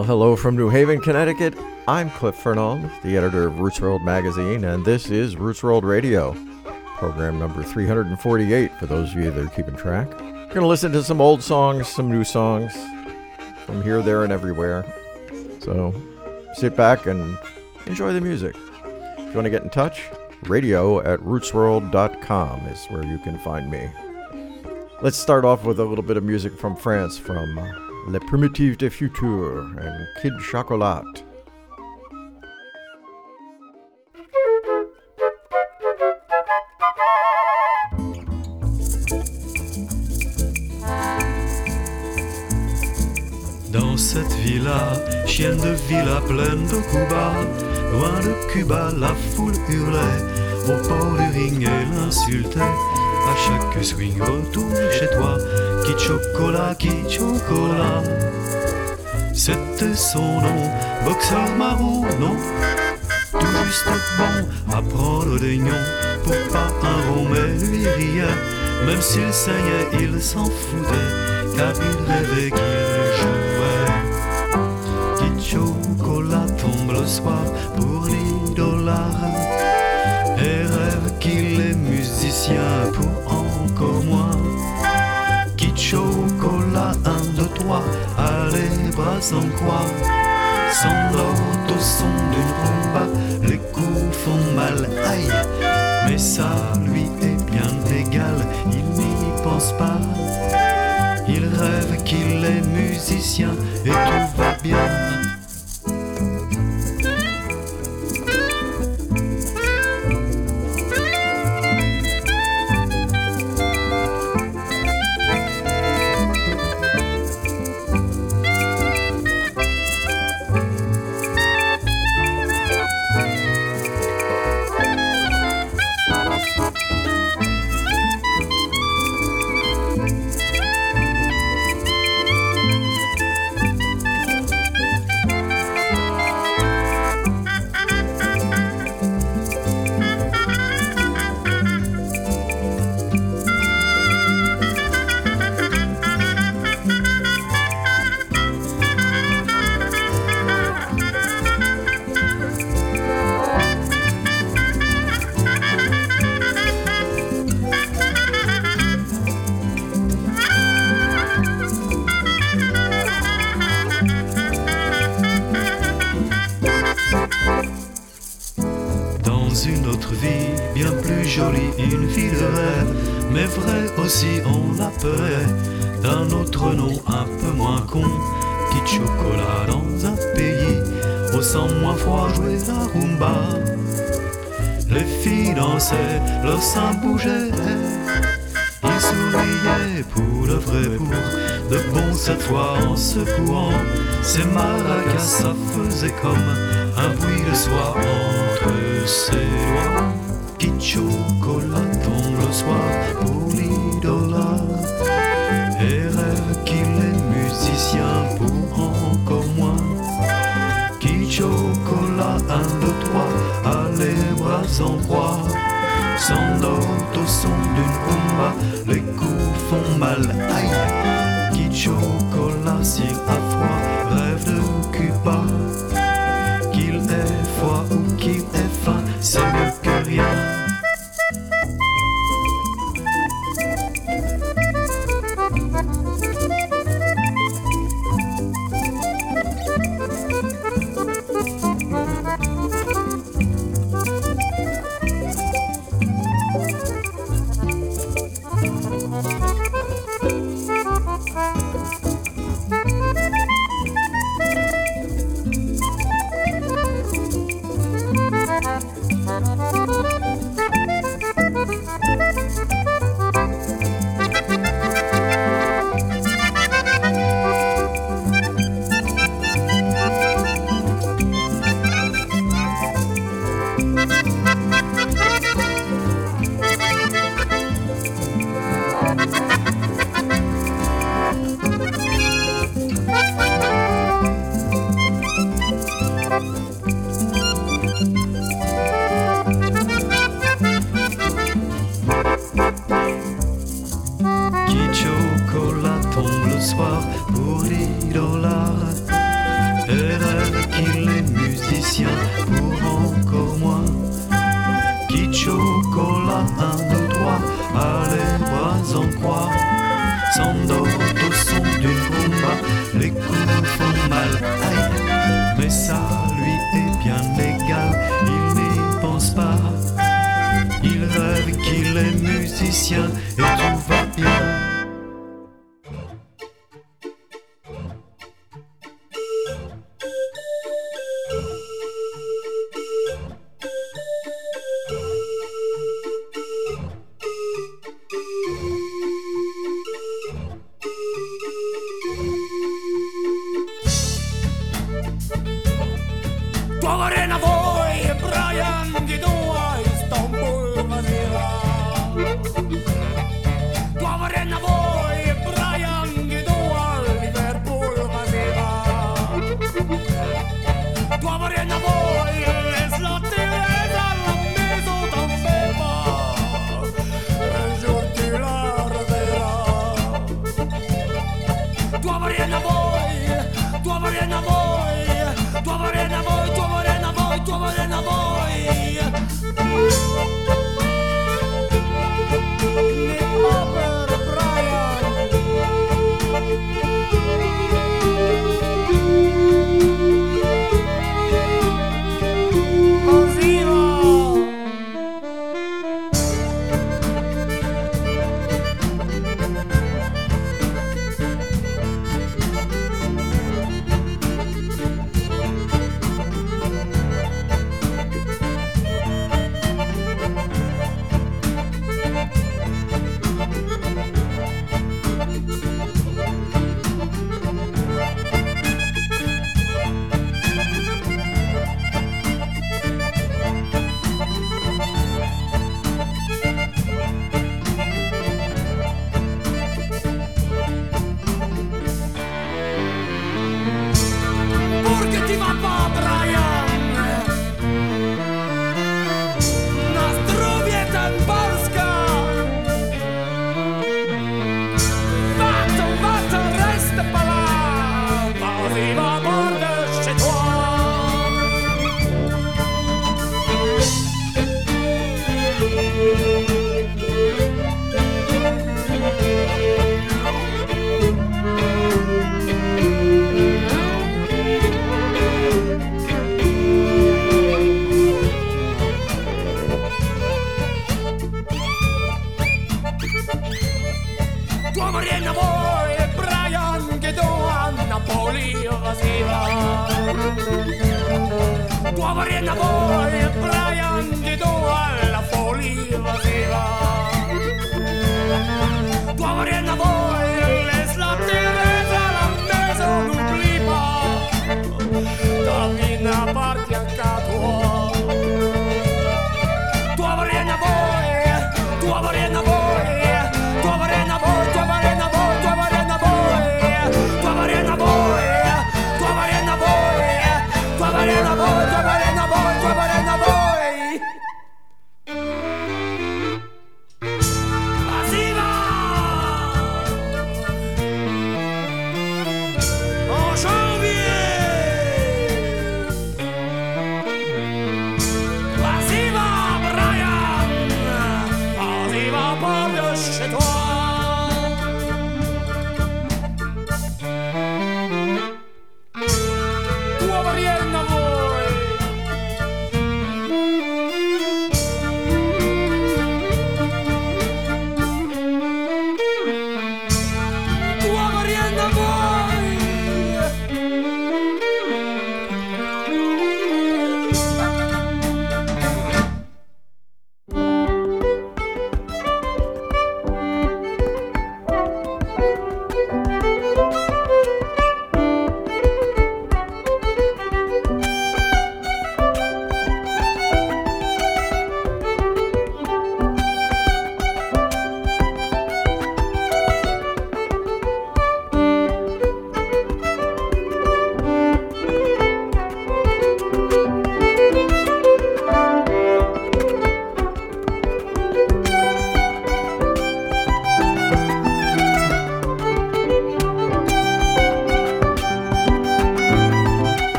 Well, hello from New Haven, Connecticut. I'm Cliff Furnald, the editor of Roots World magazine, and this is Roots World Radio, program number 348 for those of you that are keeping track. We're going to listen to some old songs, some new songs from here, there, and everywhere. So sit back and enjoy the music. If you want to get in touch, radio at rootsworld.com is where you can find me. Let's start off with a little bit of music from France from Les Primitives de Futur and Kid Chocolat. Dans cette villa, chienne de villa pleine de Cuba, loin de Cuba, la foule hurlait, au bord du ring elle insultait, à chaque swing retourne chez toi, qui chocolat, qui chocolat. C'était son nom, boxeur marron, non Tout juste bon à prendre des pour pas un rond, mais lui riait. Même s'il saignait, il s'en foutait, car il rêvait qu'il jouait. Qui chocolat tombe le soir deux, trois, allez, bras en croix. Sanglote au son d'une rumba, les coups font mal, aïe. Mais ça lui est bien égal, il n'y pense pas. Musicien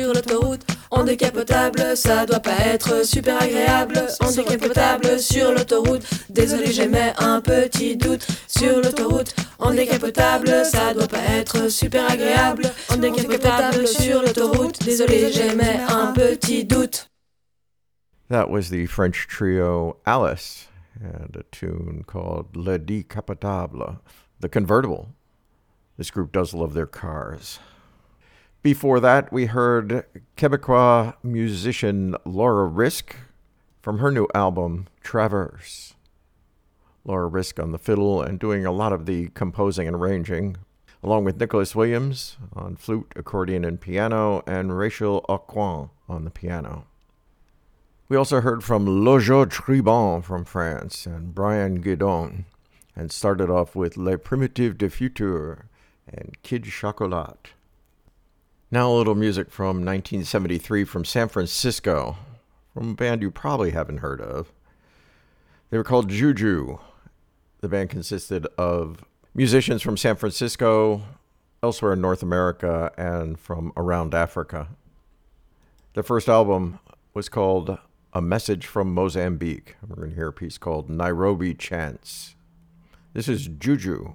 sur l'autoroute. On est capotable, ça doit pas être super agréable. On est capotable sur l'autoroute. Désolé, jamais un petit doute sur l'autoroute. On est capotable, ça doit pas être super agréable. On est capotable sur l'autoroute. Désolé, jamais un petit doute. That was the French trio Alice and a tune called Le Decapotable, the convertible. This group does love their cars. Before that, we heard Quebecois musician Laura Risk from her new album, Traverse. Laura Risk on the fiddle and doing a lot of the composing and arranging, along with Nicholas Williams on flute, accordion, and piano, and Rachel Aucoin on the piano. We also heard from Lo'Jo Tribon from France and Brian Guidon, and started off with Les Primitifs du Futur and Kid Chocolat. Now a little music from 1973 from San Francisco, from a band you probably haven't heard of. They were called Juju. The band consisted of musicians from San Francisco, elsewhere in North America, and from around Africa. The first album was called a message from Mozambique. We're going to hear a piece called Nairobi Chants. This is Juju.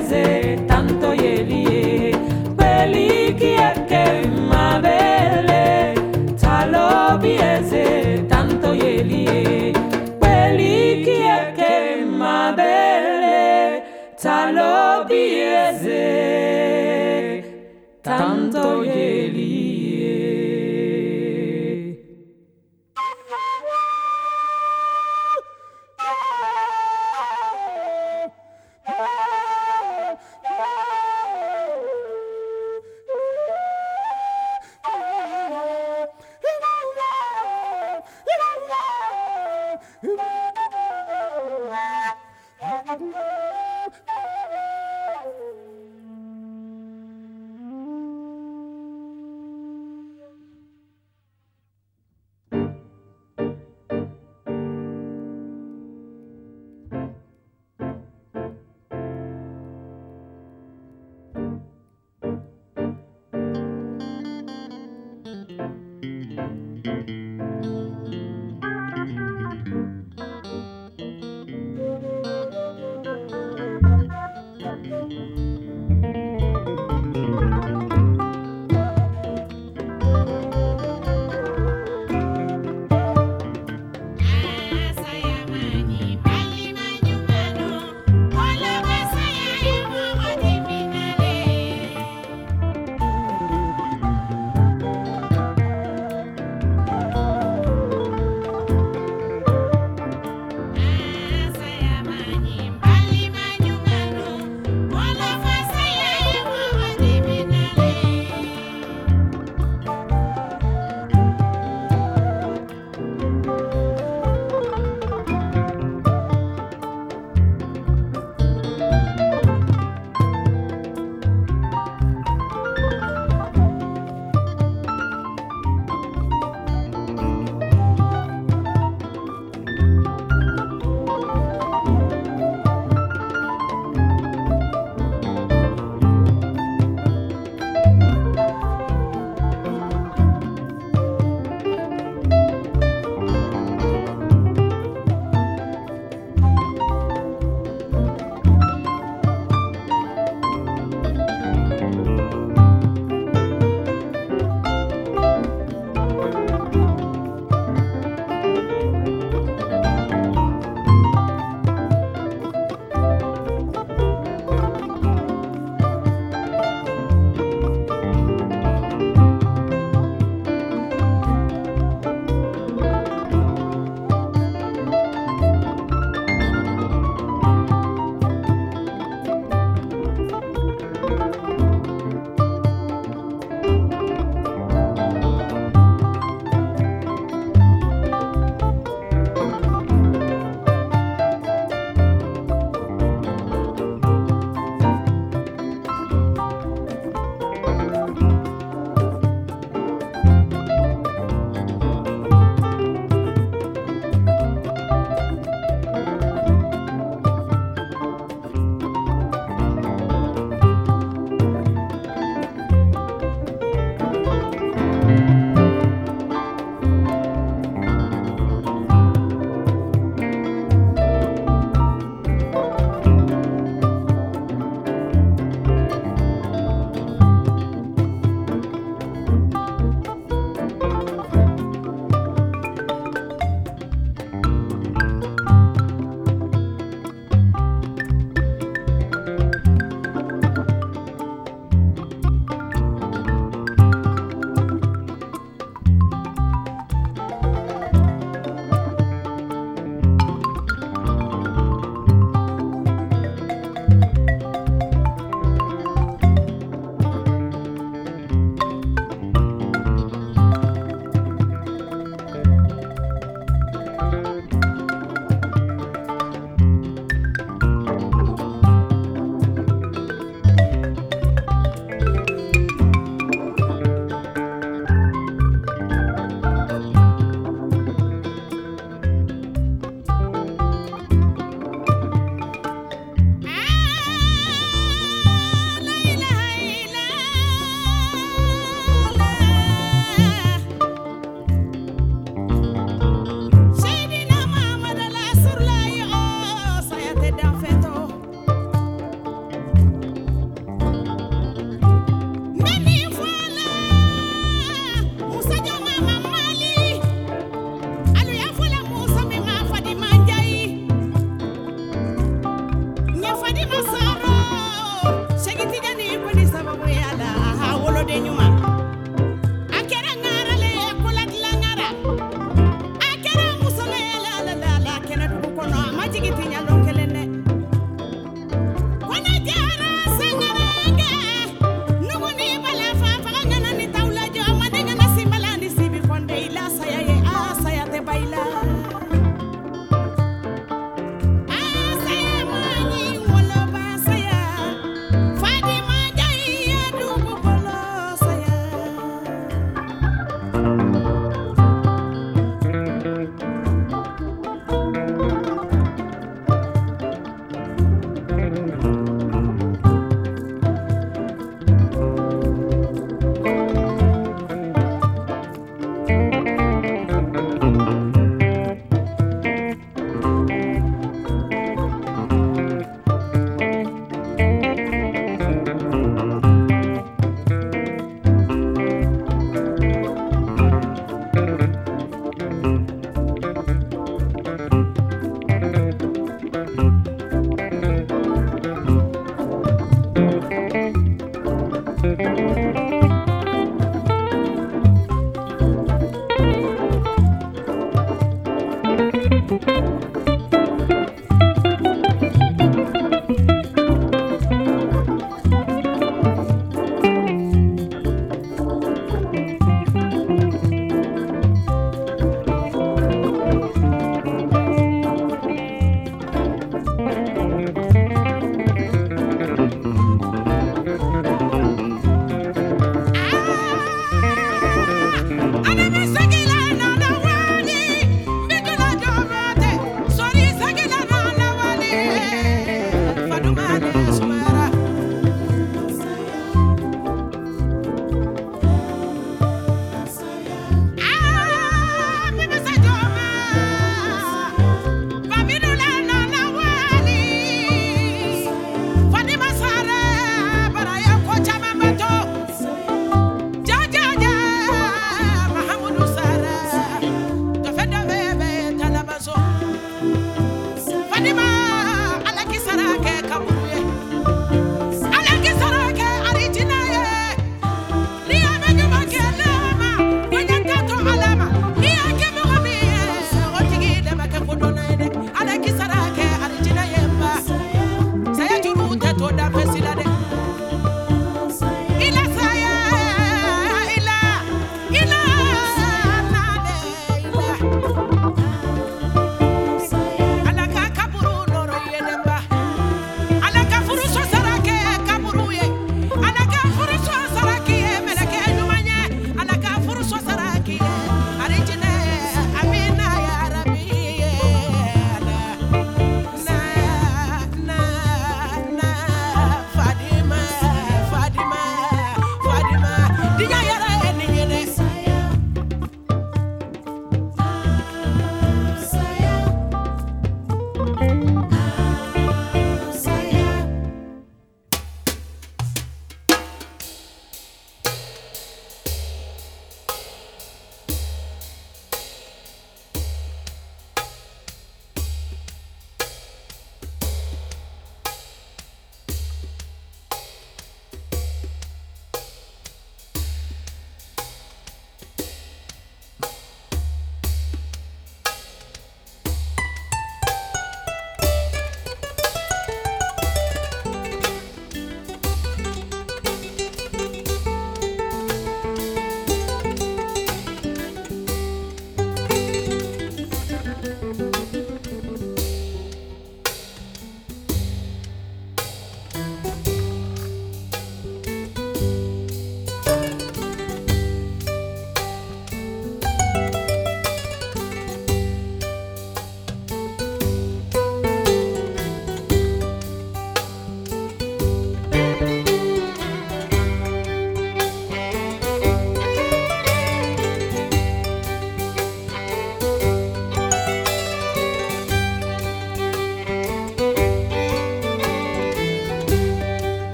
prazer.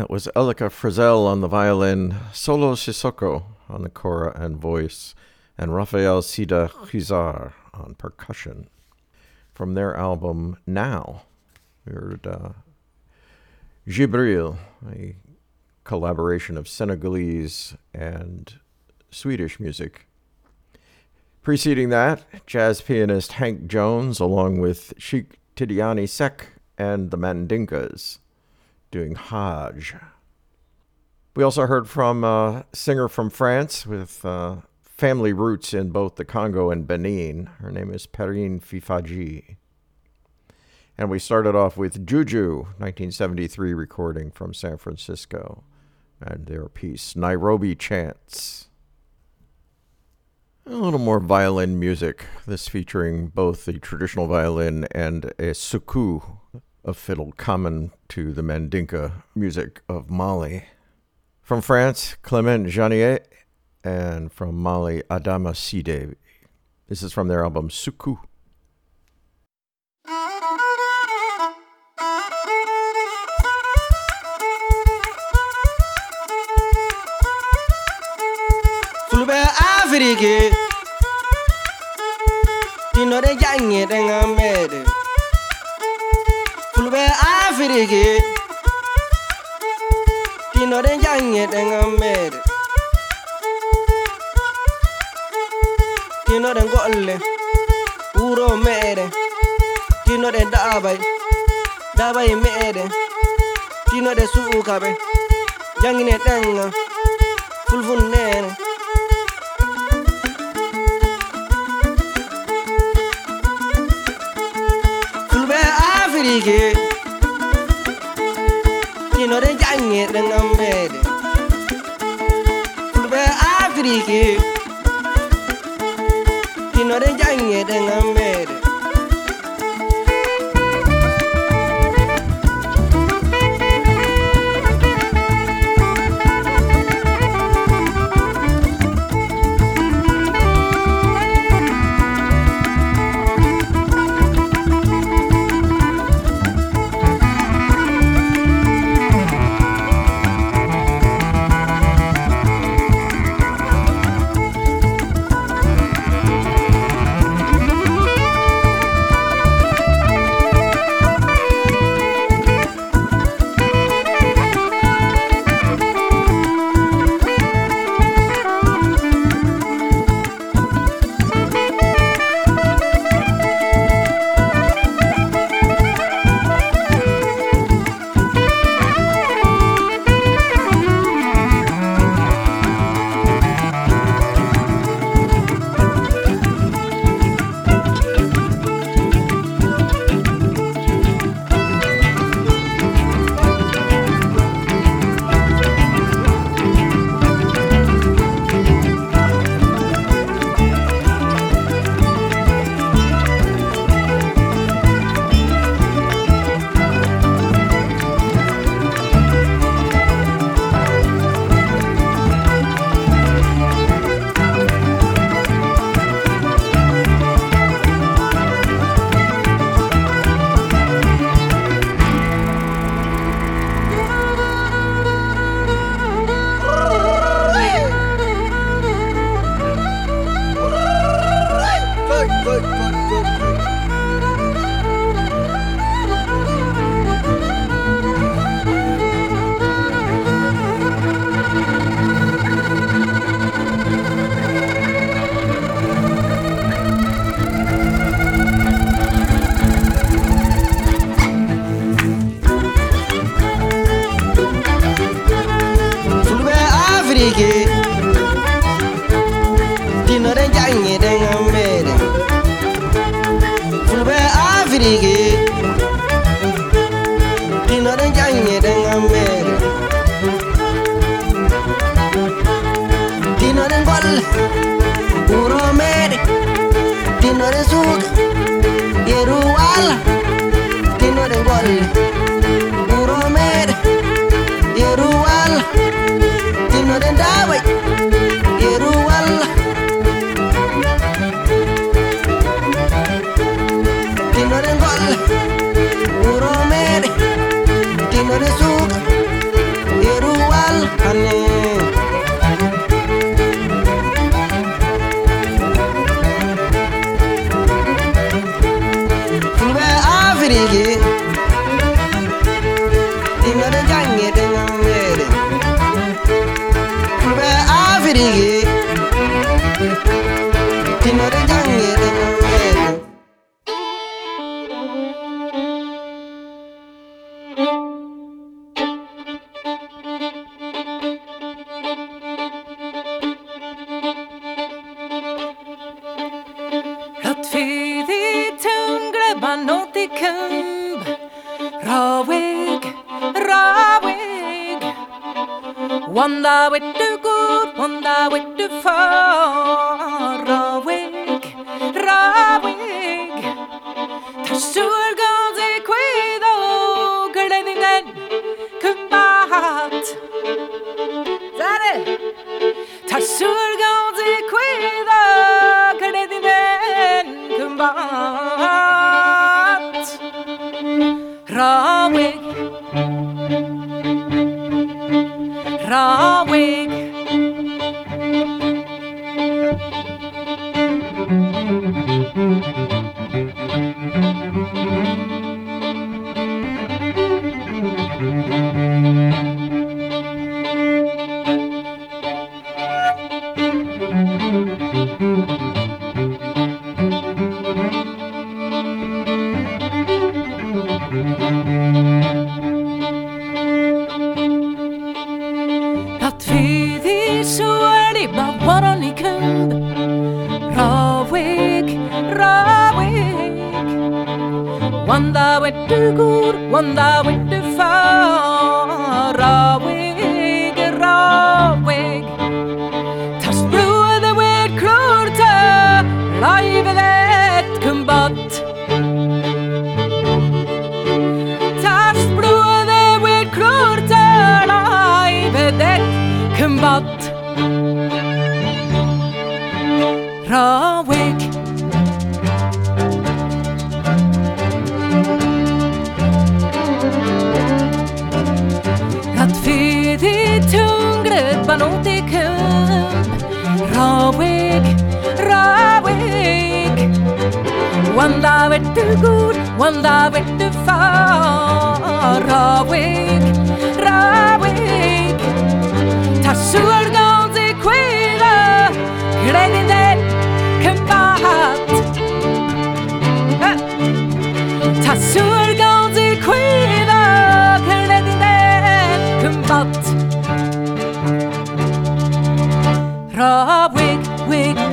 That was Ellika Frisell on the violin, Solo Sissoko on the kora and voice, and Rafael Sida Huizar on percussion. From their album Now, we heard uh, Jibril, a collaboration of Senegalese and Swedish music. Preceding that, jazz pianist Hank Jones, along with Cheick Tidiane Seck and the Mandinkas doing Hajj. We also heard from a singer from France with uh, family roots in both the Congo and Benin. Her name is Perrine Fifadji. And we started off with Juju, 1973 recording from San Francisco, and their piece, Nairobi Chants. A little more violin music, this featuring both the traditional violin and a suku, a fiddle common to the Mandinka music of Mali. From France, Clement Janinet, and from Mali, Adama Side. This is from their album Suku. fulɓe afrique tinoɗe janŋeɗe gammeɗe phi đi kì Thì nó đến danh nghe đang ngâm mệt Thì nó đang gọi lên Uro mẹ đen Thì nó đang đa bay Đa bay mẹ đen Thì nó đang su cà bay Yang đang Full full nè Full be Afrika no e de jange de. Ngambede be afriki ino de jange de ngambede the good, awake. Att fyri tungret var nótt í kump Rávik, rávik Vanda te goed, vanda vettu fá Rávik, Rawik, Tassu er gáði Wig, wig, wig,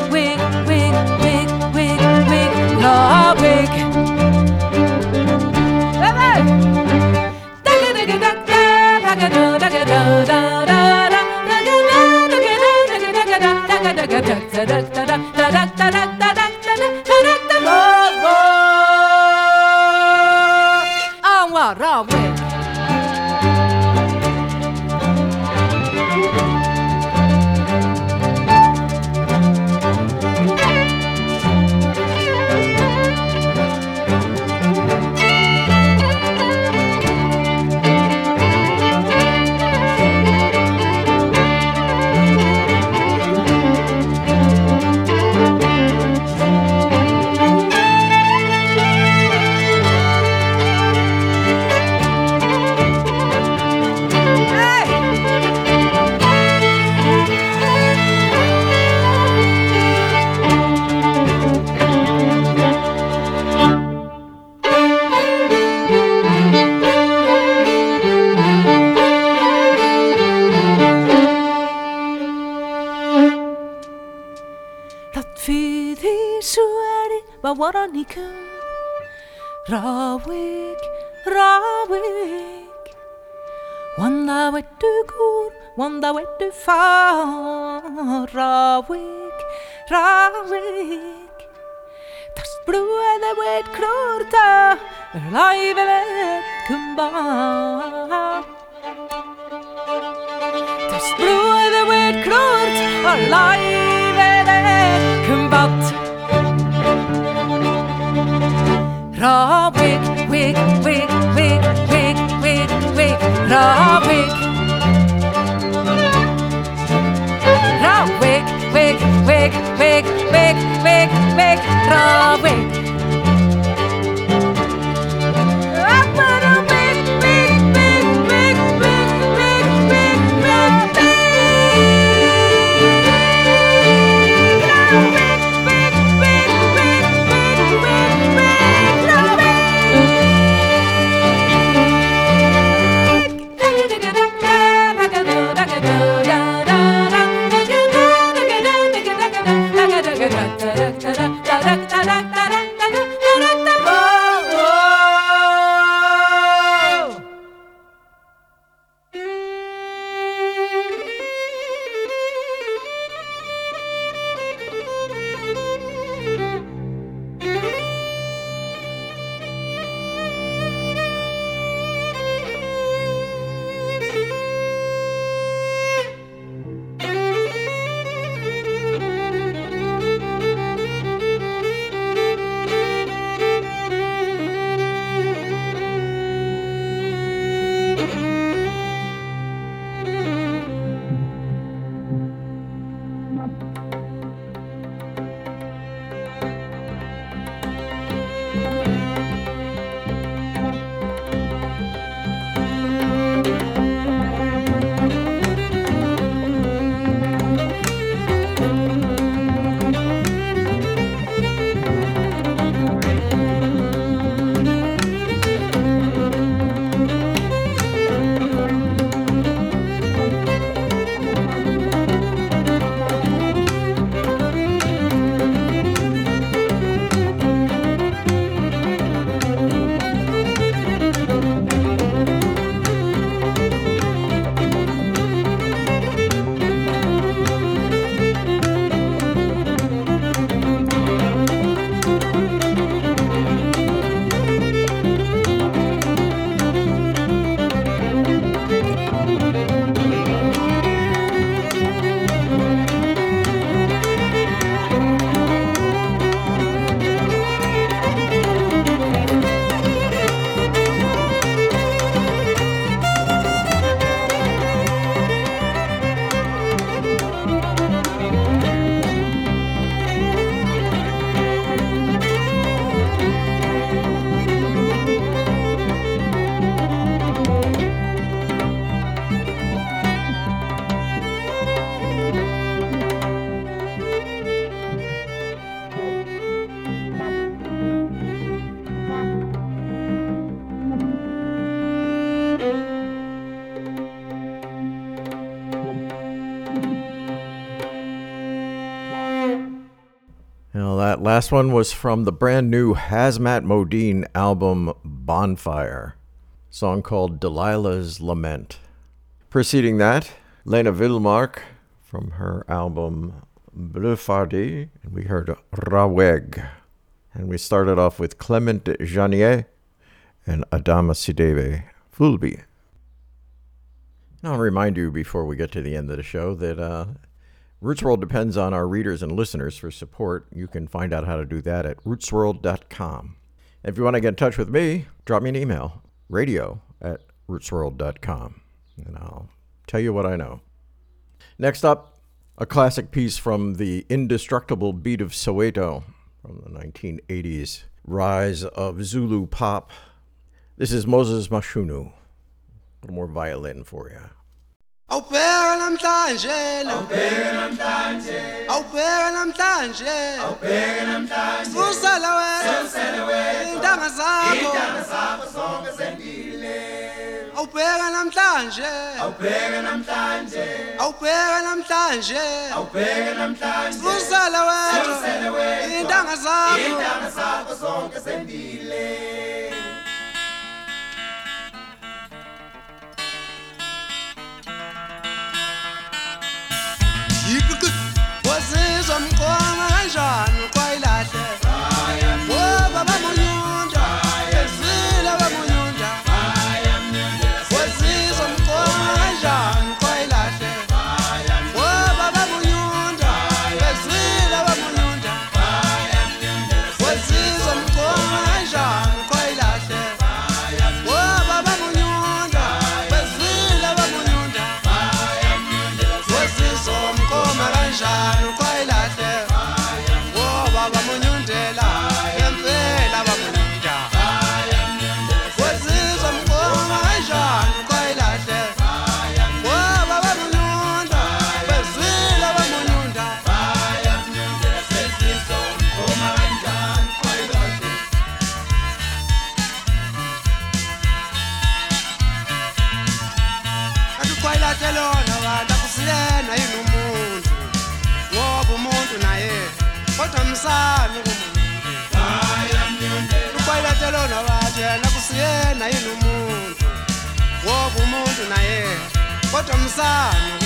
Waranikum. Rawig, rawig. Wanda wetu gŵr, wanda wetu ffa. Rawig, rawig. Tas brwedd y wed crwr ta, yr lai feled cymba. Tas brwedd y wed crwr ta, yr lai feled cymbat. Rawig, wig, wig, wig, wig, wig, wig Rawig Rawig, wig, wig, wig, wig, wig, wig Rawig last one was from the brand new Hazmat Modine album Bonfire, song called Delilah's Lament. Preceding that, Lena Willemark from her album Bleufardi, and we heard Raweg. And we started off with Clement Janinet and Adama Sidibe Fulbi. I'll remind you before we get to the end of the show that uh, Roots World depends on our readers and listeners for support. You can find out how to do that at rootsworld.com. If you want to get in touch with me, drop me an email radio at rootsworld.com, and I'll tell you what I know. Next up, a classic piece from the indestructible beat of Soweto from the 1980s rise of Zulu pop. This is Moses Mchunu. A little more violin for you. Awubheka namhlanje awubheka namhlanje awubheka namhlanje awubheka namhlanje Susela wena susela wena intanga zakho intanga zakho sonke sendile Awubheka namhlanje awubheka namhlanje awubheka namhlanje awubheka namhlanje Susela wena susela wena intanga zakho intanga zakho sonke sendile kodwa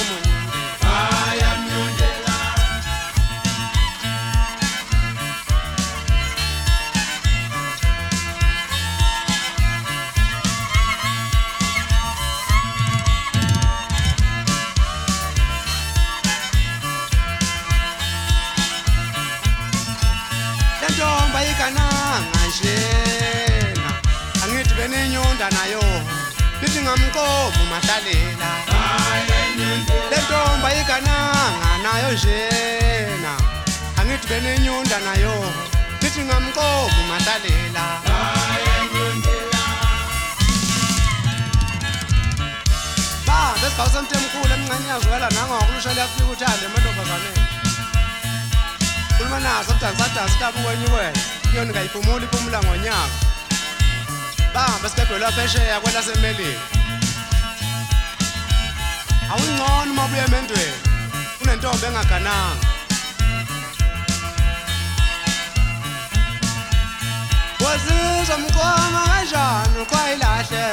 iyona ningayipumula iphumula ngonyaka bahamba sikadolwa kwelasemelini awungcono uma ubuya emendweni unentombi engagananga wazizwa mkoma kanjani kwayilahle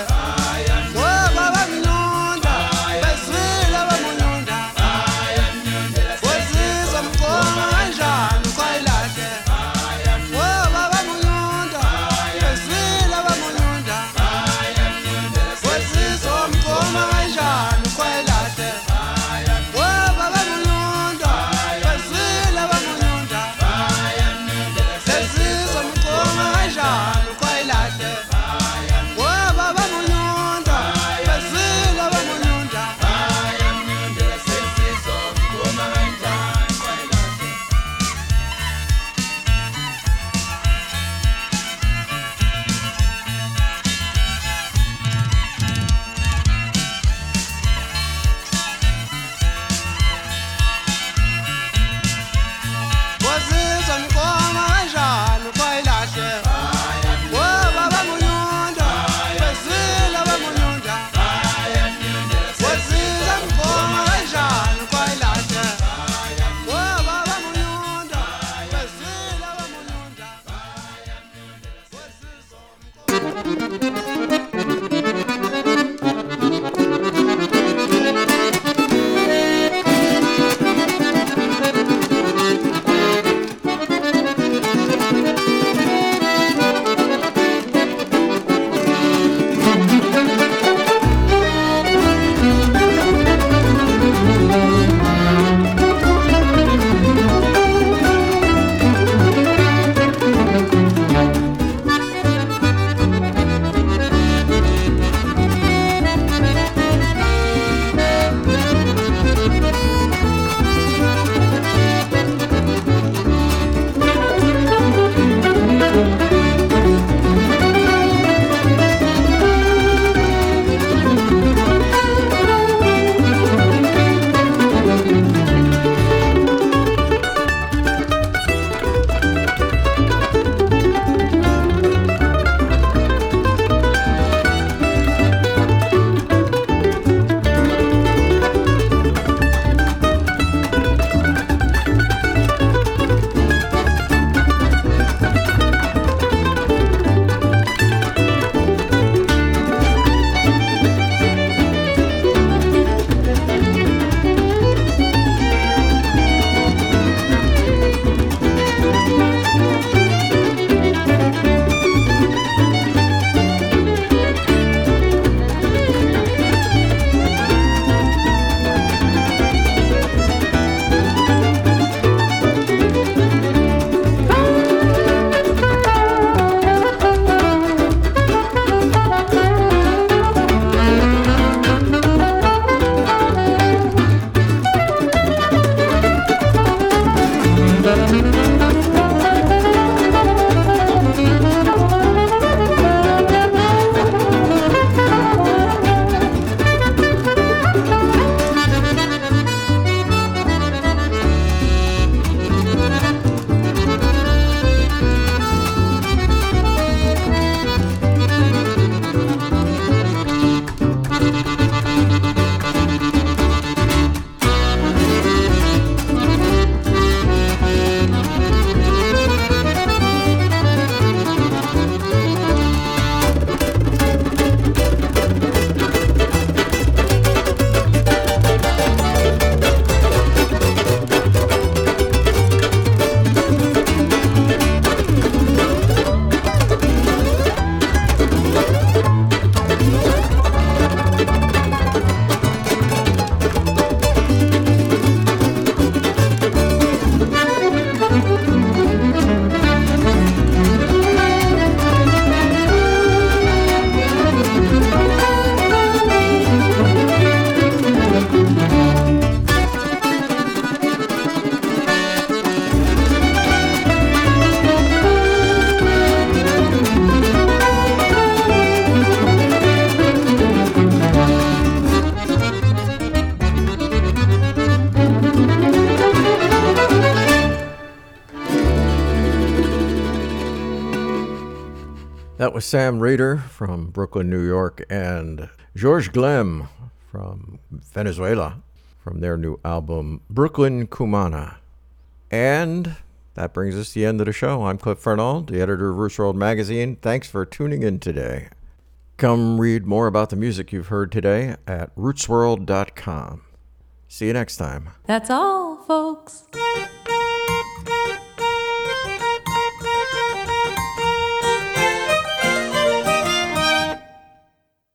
was Sam Reider from Brooklyn, New York, and George Glem from Venezuela from their new album, Brooklyn Cumana. And that brings us to the end of the show. I'm Cliff Furnald, the editor of Roots World Magazine. Thanks for tuning in today. Come read more about the music you've heard today at rootsworld.com. See you next time. That's all.